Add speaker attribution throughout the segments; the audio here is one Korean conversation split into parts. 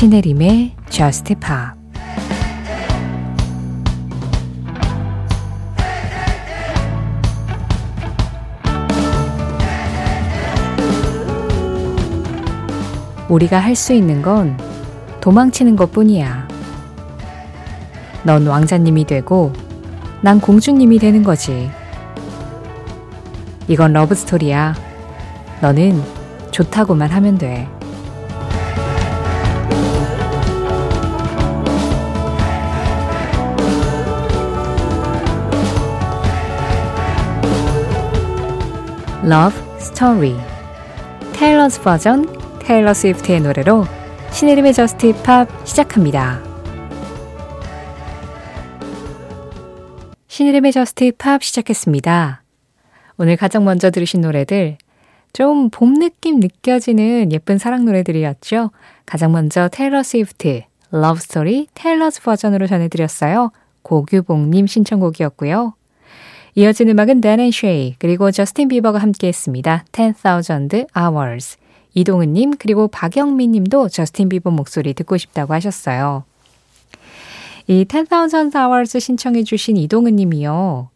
Speaker 1: 신혜림의 Just Pop 우리가 할 수 있는 건 도망치는 것 뿐이야. 넌 왕자님이 되고 난 공주님이 되는 거지. 이건 러브스토리야. 너는 좋다고만 하면 돼. Love Story Taylor's Version 테일러 스위프트의 노래로 신혜림의 Just Pop 시작합니다. 신혜림의 Just Pop 시작했습니다. 오늘 가장 먼저 들으신 노래들 좀 봄 느낌 느껴지는 예쁜 사랑 노래들이었죠. 가장 먼저 테일러 스위프트 Love Story Taylor's Version으로 전해드렸어요. 고규봉님 신청곡이었고요. 이어진 음악은 Dan and Shay 그리고 저스틴 비버가 함께했습니다. 10,000 Hours 이동은님 그리고 박영민님도 저스틴 비버 목소리 듣고 싶다고 하셨어요. 이 10,000 Hours 신청해 주신 이동은님이요.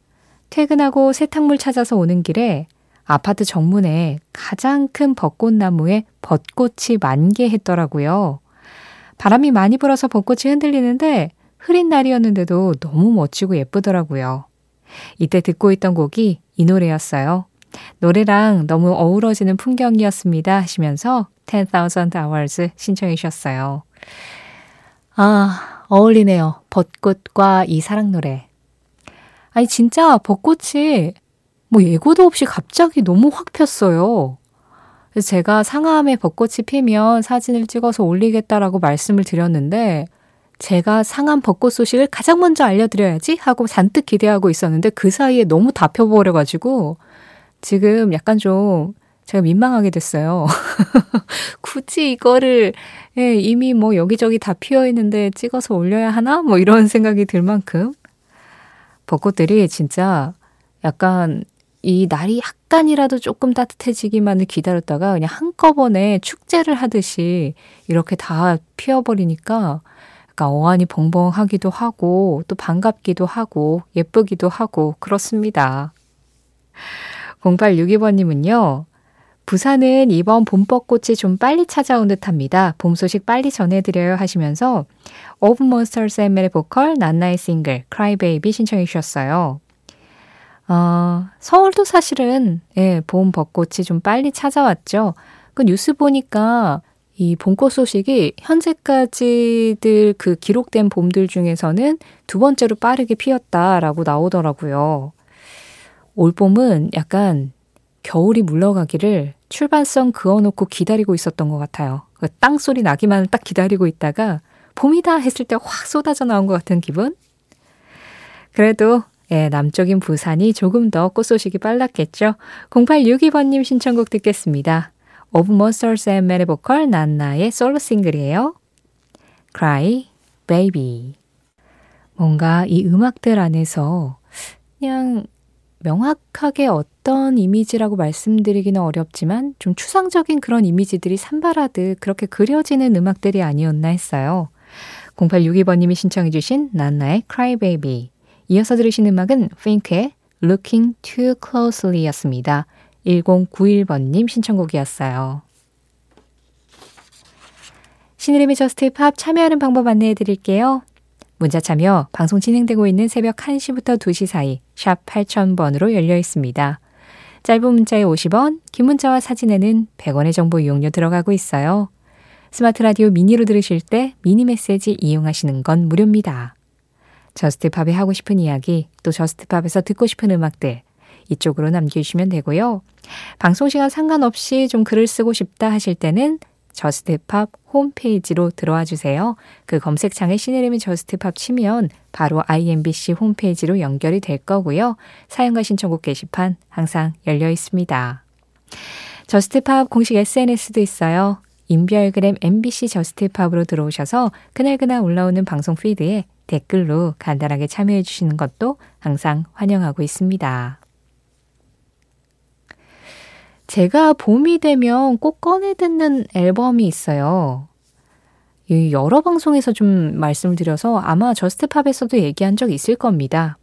Speaker 1: 퇴근하고 세탁물 찾아서 오는 길에 아파트 정문에 가장 큰 벚꽃나무에 벚꽃이 만개했더라고요. 바람이 많이 불어서 벚꽃이 흔들리는데 흐린 날이었는데도 너무 멋지고 예쁘더라고요. 이때 듣고 있던 곡이 이 노래였어요. 노래랑 너무 어우러지는 풍경이었습니다 하시면서 10,000 Hours 신청해 주셨어요. 아, 어울리네요. 벚꽃과 이 사랑 노래. 아니, 진짜 벚꽃이 뭐 예고도 없이 갑자기 너무 확 폈어요. 제가 상암에 벚꽃이 피면 사진을 찍어서 올리겠다라고 말씀을 드렸는데, 제가 상암 벚꽃 소식을 가장 먼저 알려드려야지 하고 잔뜩 기대하고 있었는데 그 사이에 너무 다 펴버려가지고 지금 약간 좀 제가 민망하게 됐어요. 굳이 이거를 예, 이미 뭐 여기저기 다 피어 있는데 찍어서 올려야 하나? 뭐 이런 생각이 들 만큼 벚꽃들이 진짜 약간 이 날이 약간이라도 조금 따뜻해지기만을 기다렸다가 그냥 한꺼번에 축제를 하듯이 이렇게 다 피어버리니까 약간 어안이 벙벙하기도 하고 또 반갑기도 하고 예쁘기도 하고 그렇습니다. 0862번님은요. 부산은 이번 봄벚꽃이 좀 빨리 찾아온 듯합니다. 봄 소식 빨리 전해드려요 하시면서 Of Monsters and Men의 보컬 난나의 싱글 Baby 신청해 주셨어요. 어, 서울도 사실은 예, 봄 벚꽃이 좀 빨리 찾아왔죠. 그 뉴스 보니까 이 봄꽃 소식이 현재까지들 그 기록된 봄들 중에서는 두 번째로 빠르게 피었다라고 나오더라고요. 올 봄은 약간 겨울이 물러가기를 출발선 그어놓고 기다리고 있었던 것 같아요. 그 땅소리 나기만 딱 기다리고 있다가 봄이다 했을 때 확 쏟아져 나온 것 같은 기분? 그래도 예, 남쪽인 부산이 조금 더 꽃 소식이 빨랐겠죠. 0862번님 신청곡 듣겠습니다. Of Monsters and Men의 보컬 난나의 솔로 싱글이에요. Cry Baby. 뭔가 이 음악들 안에서 그냥 명확하게 어떤 이미지라고 말씀드리기는 어렵지만 좀 추상적인 그런 이미지들이 산발하듯 그렇게 그려지는 음악들이 아니었나 했어요. 0862번님이 신청해 주신 난나의 Cry Baby. 이어서 들으신 음악은 Fink의 Looking Too Closely 였습니다. 1091번님 신청곡이었어요. 신의림의 저스트 팝 참여하는 방법 안내해 드릴게요. 문자 참여 방송 진행되고 있는 새벽 1시부터 2시 사이 샵 8000번으로 열려 있습니다. 짧은 문자에 50원, 긴 문자와 사진에는 100원의 정보 이용료 들어가고 있어요. 스마트 라디오 미니로 들으실 때 미니 메시지 이용하시는 건 무료입니다. Just Pop에 하고 싶은 이야기, 또 Just Pop에서 듣고 싶은 음악들 이쪽으로 남겨주시면 되고요. 방송 시간 상관없이 좀 글을 쓰고 싶다 하실 때는 Just Pop 홈페이지로 들어와 주세요. 그 검색창에 신혜림의 Just Pop 치면 바로 IMBC 홈페이지로 연결이 될 거고요. 사연과 신청곡 게시판 항상 열려 있습니다. Just Pop 공식 SNS도 있어요. 인별그램 MBC Just Pop으로 들어오셔서 그날그날 올라오는 방송 피드에 댓글로 간단하게 참여해 주시는 것도 항상 환영하고 있습니다. 제가 봄이 되면 꼭 꺼내 듣는 앨범이 있어요. 여러 방송에서 좀 말씀을 드려서 아마 Just Pop에서도 얘기한 적 있을 겁니다.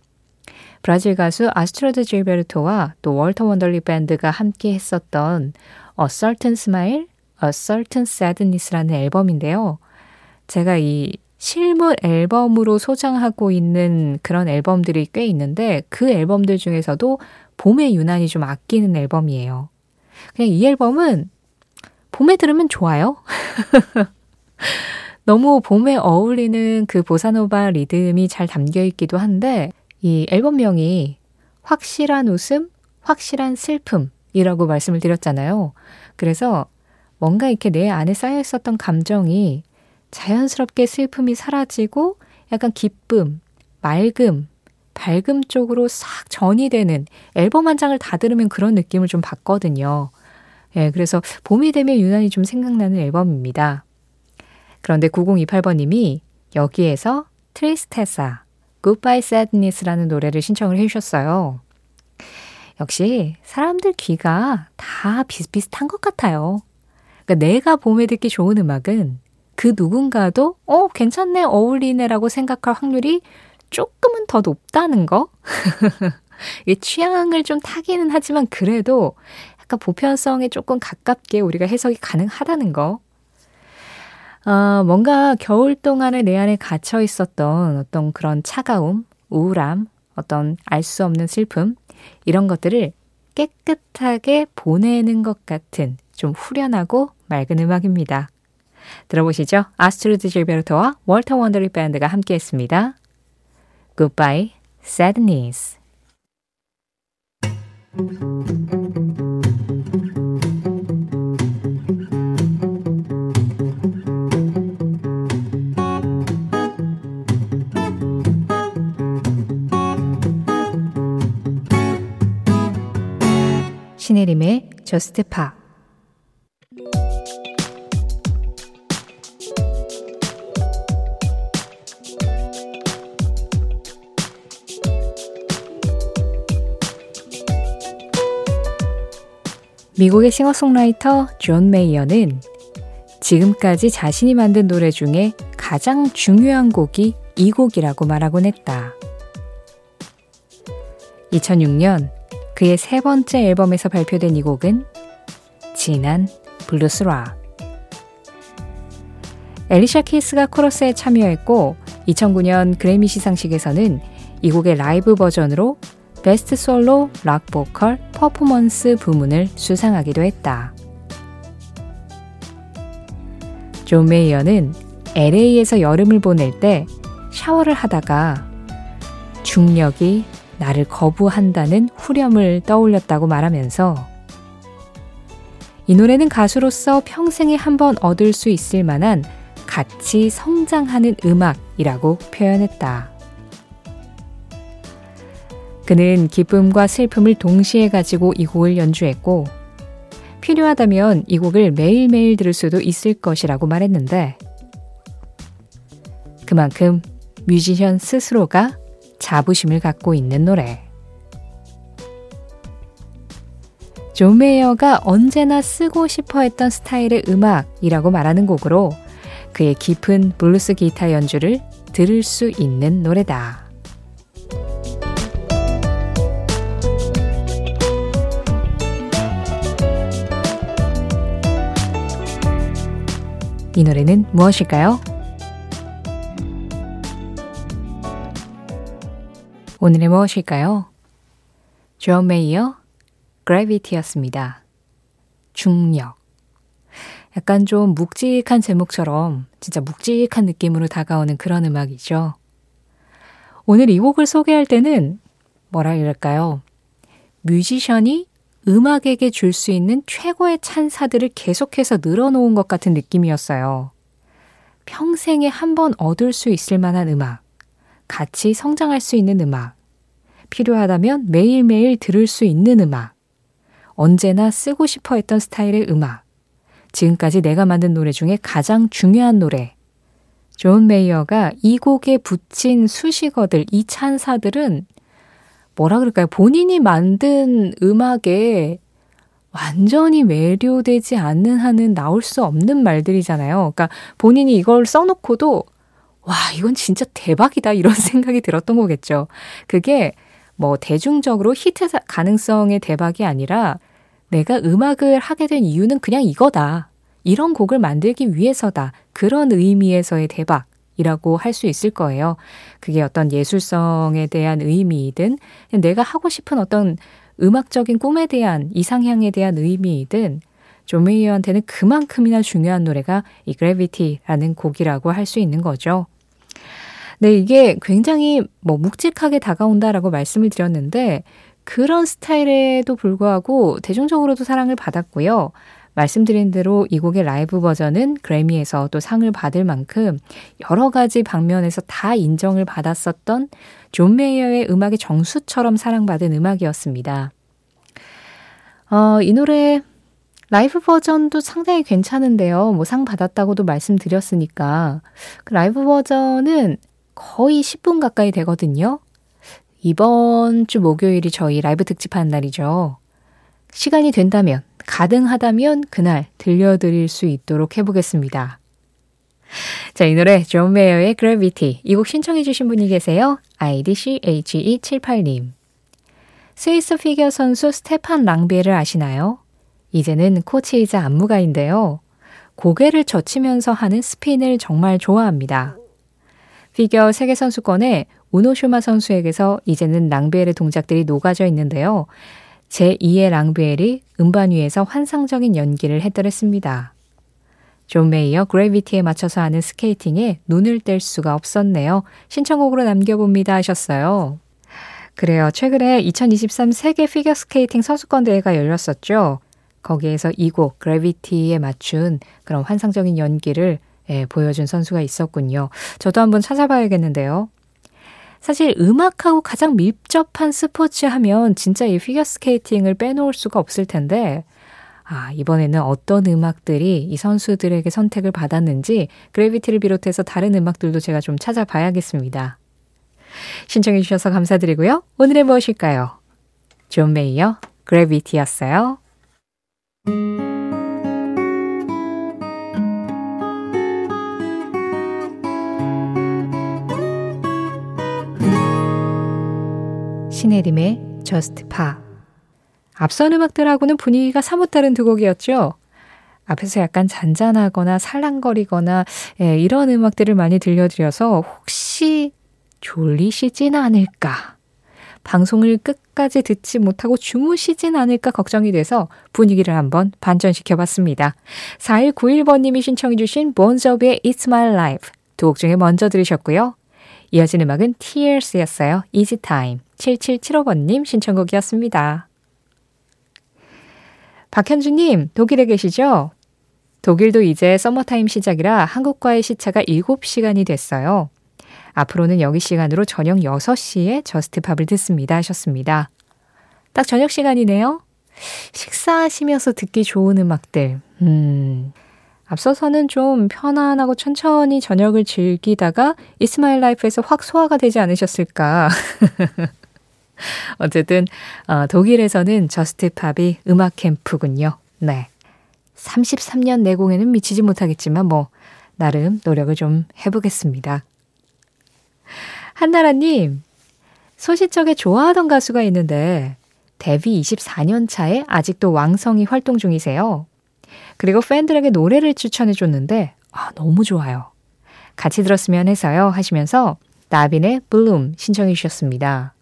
Speaker 1: 브라질 가수 아스트루드 질베르토와 또 월터 원덜리 밴드가 함께 했었던 A Certain Smile, A Certain Sadness라는 앨범인데요. 제가 이 실물 앨범으로 소장하고 있는 그런 앨범들이 꽤 있는데 그 앨범들 중에서도 봄에 유난히 좀 아끼는 앨범이에요. 그냥 이 앨범은 봄에 들으면 좋아요. 너무 봄에 어울리는 그 보사노바 리듬이 잘 담겨 있기도 한데 이 앨범명이 확실한 웃음, 확실한 슬픔이라고 말씀을 드렸잖아요. 그래서 뭔가 이렇게 내 안에 쌓여 있었던 감정이 자연스럽게 슬픔이 사라지고 약간 기쁨, 맑음, 밝음 쪽으로 싹 전이 되는 앨범 한 장을 다 들으면 그런 느낌을 좀 받거든요. 예, 그래서 봄이 되면 유난히 좀 생각나는 앨범입니다. 그런데 9028번님이 여기에서 트리스테사, Goodbye Sadness라는 노래를 신청을 해주셨어요. 역시 사람들 귀가 다 비슷비슷한 것 같아요. 그러니까 내가 봄에 듣기 좋은 음악은 그 누군가도 어 괜찮네 어울리네라고 생각할 확률이 조금은 더 높다는 거. 이 취향을 좀 타기는 하지만 그래도 약간 보편성에 조금 가깝게 우리가 해석이 가능하다는 거. 어, 뭔가 겨울 동안에 내 안에 갇혀 있었던 어떤 그런 차가움, 우울함, 어떤 알 수 없는 슬픔, 이런 것들을 깨끗하게 보내는 것 같은 좀 후련하고 맑은 음악입니다. 들어보시죠. 아스트루드 질베르토와 월터 원덜리 밴드가 함께 했습니다. Goodbye, Sadness. 신혜림의 Just Pop 미국의 싱어송라이터 존 메이어는 지금까지 자신이 만든 노래 중에 가장 중요한 곡이 이 곡이라고 말하곤 했다. 2006년 그의 세 번째 앨범에서 발표된 이 곡은 진한 블루스 락. 앨리샤 키스가 코러스에 참여했고 2009년 그래미 시상식에서는 이 곡의 라이브 버전으로 Best Solo Rock Vocal Performance 부문을 수상하기도 했다. 존 메이어는 LA에서 여름을 보낼 때 샤워를 하다가 중력이 나를 거부한다는 후렴을 떠올렸다고 말하면서 이 노래는 가수로서 평생에 한 번 얻을 수 있을 만한 같이 성장하는 음악이라고 표현했다. 그는 기쁨과 슬픔을 동시에 가지고 이 곡을 연주했고, 필요하다면 이 곡을 매일매일 들을 수도 있을 것이라고 말했는데, 그만큼 뮤지션 스스로가 자부심을 갖고 있는 노래. 존 메이어가 언제나 쓰고 싶어 했던 스타일의 음악이라고 말하는 곡으로 그의 깊은 블루스 기타 연주를 들을 수 있는 노래다. 이 노래는 무엇일까요? 오늘의 무엇일까요? 존 메이어, Gravity였습니다. 중력. 약간 좀 묵직한 제목처럼 진짜 묵직한 느낌으로 다가오는 그런 음악이죠. 오늘 이 곡을 소개할 때는 뭐라 그럴까요? 뮤지션이 음악에게 줄 수 있는 최고의 찬사들을 계속해서 늘어놓은 것 같은 느낌이었어요. 평생에 한 번 얻을 수 있을 만한 음악, 같이 성장할 수 있는 음악, 필요하다면 매일매일 들을 수 있는 음악, 언제나 쓰고 싶어 했던 스타일의 음악, 지금까지 내가 만든 노래 중에 가장 중요한 노래. 존 메이어가 이 곡에 붙인 수식어들, 이 찬사들은 뭐라 그럴까요? 본인이 만든 음악에 완전히 매료되지 않는 한은 나올 수 없는 말들이잖아요. 그러니까 본인이 이걸 써놓고도 와, 이건 진짜 대박이다. 이런 생각이 들었던 거겠죠. 그게 뭐 대중적으로 히트 가능성의 대박이 아니라 내가 음악을 하게 된 이유는 그냥 이거다. 이런 곡을 만들기 위해서다. 그런 의미에서의 대박 이라고 할 수 있을 거예요. 그게 어떤 예술성에 대한 의미이든 내가 하고 싶은 어떤 음악적인 꿈에 대한 이상향에 대한 의미이든 존 메이어한테는 그만큼이나 중요한 노래가 이 Gravity라는 곡이라고 할 수 있는 거죠. 네, 이게 굉장히 뭐 묵직하게 다가온다라고 말씀을 드렸는데 그런 스타일에도 불구하고 대중적으로도 사랑을 받았고요. 말씀드린 대로 이 곡의 라이브 버전은 그래미에서 또 상을 받을 만큼 여러 가지 방면에서 다 인정을 받았었던 존 메이어의 음악의 정수처럼 사랑받은 음악이었습니다. 어, 이 노래 라이브 버전도 상당히 괜찮은데요. 뭐 상 받았다고도 말씀드렸으니까. 그 라이브 버전은 거의 10분 가까이 되거든요. 이번 주 목요일이 저희 라이브 특집하는 날이죠. 시간이 된다면, 가능하다면 그날 들려드릴 수 있도록 해보겠습니다. 자, 이 노래 존 메이어의 Gravity 이 곡 신청해 주신 분이 계세요. IDCHE78님. 스위스 피겨 선수 스테판 랑비엘을 아시나요? 이제는 코치이자 안무가인데요. 고개를 젖히면서 하는 스핀을 정말 좋아합니다. 피겨 세계 선수권에 우노쇼마 선수에게서 이제는 랑비엘의 동작들이 녹아져 있는데요. 제2의 랑비엘이 은반 위에서 환상적인 연기를 했더랬습니다. 존 메이어 Gravity에 맞춰서 하는 스케이팅에 눈을 뗄 수가 없었네요. 신청곡으로 남겨봅니다 하셨어요. 그래요. 최근에 2023 세계 피겨 스케이팅 선수권 대회가 열렸었죠. 거기에서 이 곡 Gravity에 맞춘 그런 환상적인 연기를 예, 보여준 선수가 있었군요. 저도 한번 찾아봐야겠는데요. 사실 음악하고 가장 밀접한 스포츠 하면 진짜 이 피겨스케이팅을 빼놓을 수가 없을 텐데 아, 이번에는 어떤 음악들이 이 선수들에게 선택을 받았는지 Gravity를 비롯해서 다른 음악들도 제가 좀 찾아봐야겠습니다. 신청해 주셔서 감사드리고요. 오늘의 무엇일까요? 존 메이어 Gravity였어요. 신혜림의 Just Pop. 앞선 음악들하고는 분위기가 사뭇 다른 두 곡이었죠. 앞에서 약간 잔잔하거나 살랑거리거나 예, 이런 음악들을 많이 들려드려서 혹시 졸리시진 않을까? 방송을 끝까지 듣지 못하고 주무시진 않을까 걱정이 돼서 분위기를 한번 반전시켜 봤습니다. 4191번님이 신청해주신 본저비의 It's My Life 두 곡 중에 먼저 들으셨고요. 이어진 음악은 Tears였어요. Easy Time. 7775번님 신청곡이었습니다. 박현주님, 독일에 계시죠? 독일도 이제 서머타임 시작이라 한국과의 시차가 7시간이 됐어요. 앞으로는 여기 시간으로 저녁 6시에 Just Pop을 듣습니다 하셨습니다. 딱 저녁 시간이네요. 식사하시면서 듣기 좋은 음악들. 음. 앞서서는 좀 편안하고 천천히 저녁을 즐기다가 It's My Life에서 확 소화가 되지 않으셨을까. 어쨌든 어, 독일에서는 Just Pop이 음악 캠프군요. 네. 33년 내공에는 미치지 못하겠지만 뭐 나름 노력을 좀 해보겠습니다. 한나라님, 소시적에 좋아하던 가수가 있는데 데뷔 24년 차에 아직도 왕성히 활동 중이세요. 그리고 팬들에게 노래를 추천해 줬는데 아, 너무 좋아요. 같이 들었으면 해서요 하시면서 나빈의 블룸 신청해 주셨습니다.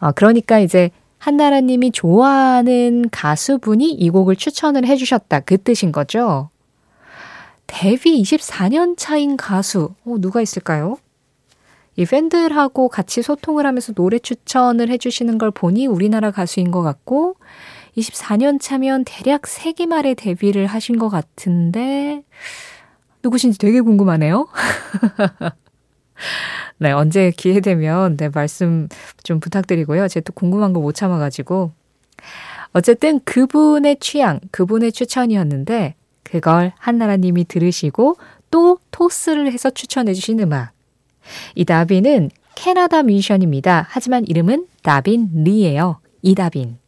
Speaker 1: 어, 그러니까 이제 한나라님이 좋아하는 가수분이 이 곡을 추천을 해주셨다. 그 뜻인 거죠. 데뷔 24년 차인 가수, 어, 누가 있을까요? 이 팬들하고 같이 소통을 하면서 노래 추천을 해주시는 걸 보니 우리나라 가수인 것 같고, 24년 차면 대략 세기 말에 데뷔를 하신 것 같은데, 누구신지 되게 궁금하네요. 네, 언제 기회 되면 네, 말씀 좀 부탁드리고요. 제가 또 궁금한 거 못 참아가지고. 어쨌든 그분의 취향, 그분의 추천이었는데, 그걸 한나라님이 들으시고 또 토스를 해서 추천해주신 음악. 이 다빈은 캐나다 뮤지션입니다. 하지만 이름은 다빈 리예요. 이다빈.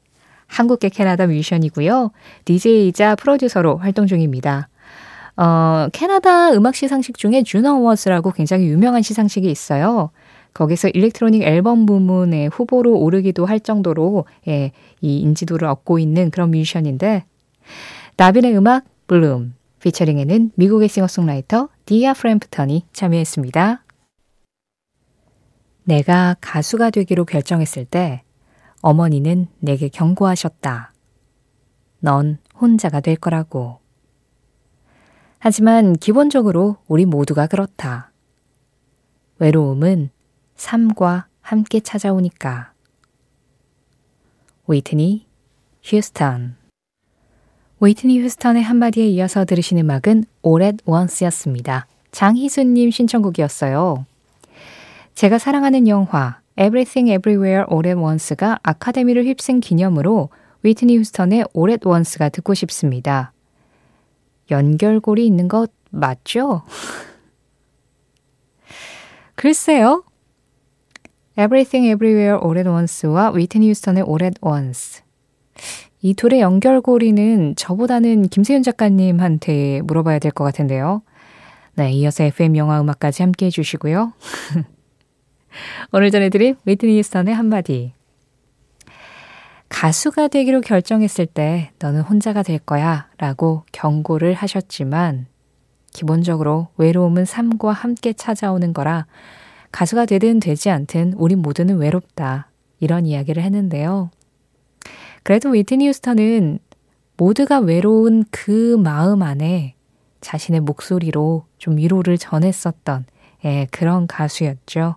Speaker 1: 한국계 캐나다 뮤지션이고요. DJ이자 프로듀서로 활동 중입니다. 어, 캐나다 음악 시상식 중에 Juno Awards라고 굉장히 유명한 시상식이 있어요. 거기서 electronic 앨범 부문의 후보로 오르기도 할 정도로 예, 이 인지도를 얻고 있는 그런 뮤지션인데 나빈의 음악 Bloom featuring에는 미국의 싱어송라이터 디아 프램프턴이 참여했습니다. 내가 가수가 되기로 결정했을 때 어머니는 내게 경고하셨다. 넌 혼자가 될 거라고. 하지만 기본적으로 우리 모두가 그렇다. 외로움은 삶과 함께 찾아오니까. 웨이트니 휴스턴 웨이트니 휴스턴의 한마디에 이어서 들으신 음악은 at Once였습니다. 장희수님 신청곡이었어요. 제가 사랑하는 영화 Everything Everywhere All at Once가 아카데미를 휩쓴 기념으로 위트니 휴스턴의 All at Once가 듣고 싶습니다. 연결고리 있는 것 맞죠? 글쎄요. Everything Everywhere All at Once와 위트니 휴스턴의 All at Once. 이 둘의 연결고리는 저보다는 김세윤 작가님한테 물어봐야 될 것 같은데요. 네, 이어서 FM 영화 음악까지 함께 해주시고요. 오늘 전해드린 위트니 휴스턴의 한마디. 가수가 되기로 결정했을 때 너는 혼자가 될 거야 라고 경고를 하셨지만 기본적으로 외로움은 삶과 함께 찾아오는 거라 가수가 되든 되지 않든 우리 모두는 외롭다. 이런 이야기를 했는데요. 그래도 위트니 휴스턴은 모두가 외로운 그 마음 안에 자신의 목소리로 좀 위로를 전했었던 예, 그런 가수였죠.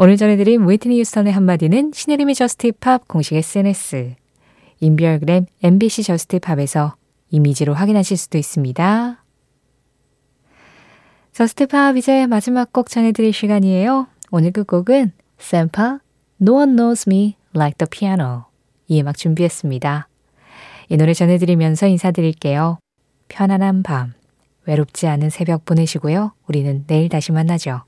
Speaker 1: 오늘 전해드린 휘트니 휴스턴의 한마디는 신혜림의 Just Pop 공식 SNS, 인별그램 MBC Just Pop에서 이미지로 확인하실 수도 있습니다. Just Pop 이제 마지막 곡 전해드릴 시간이에요. 오늘 끝곡은 샘파 No One Knows Me Like the Piano 이 음악 준비했습니다. 이 노래 전해드리면서 인사드릴게요. 편안한 밤, 외롭지 않은 새벽 보내시고요. 우리는 내일 다시 만나죠.